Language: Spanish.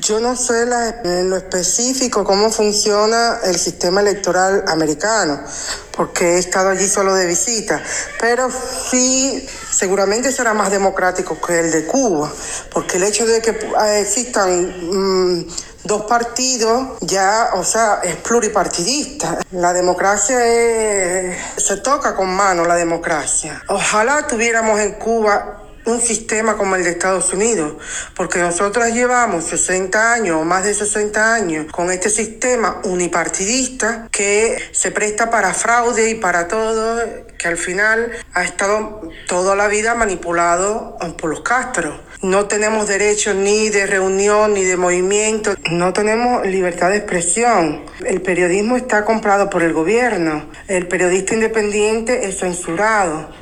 yo no sé en lo específico cómo funciona el sistema electoral americano, porque he estado allí solo de visita, pero sí, seguramente será más democrático que el de Cuba, porque el hecho de que eh, existan... Mm, dos partidos ya, o sea, es pluripartidista. La democracia se toca con mano, la democracia. Ojalá tuviéramos en Cuba un sistema como el de Estados Unidos, porque nosotros llevamos 60 años o más de 60 años con este sistema unipartidista que se presta para fraude y para todo, que al final ha estado toda la vida manipulado por los Castro. No tenemos derecho ni de reunión ni de movimiento, no tenemos libertad de expresión. El periodismo está comprado por el gobierno, el periodista independiente es censurado.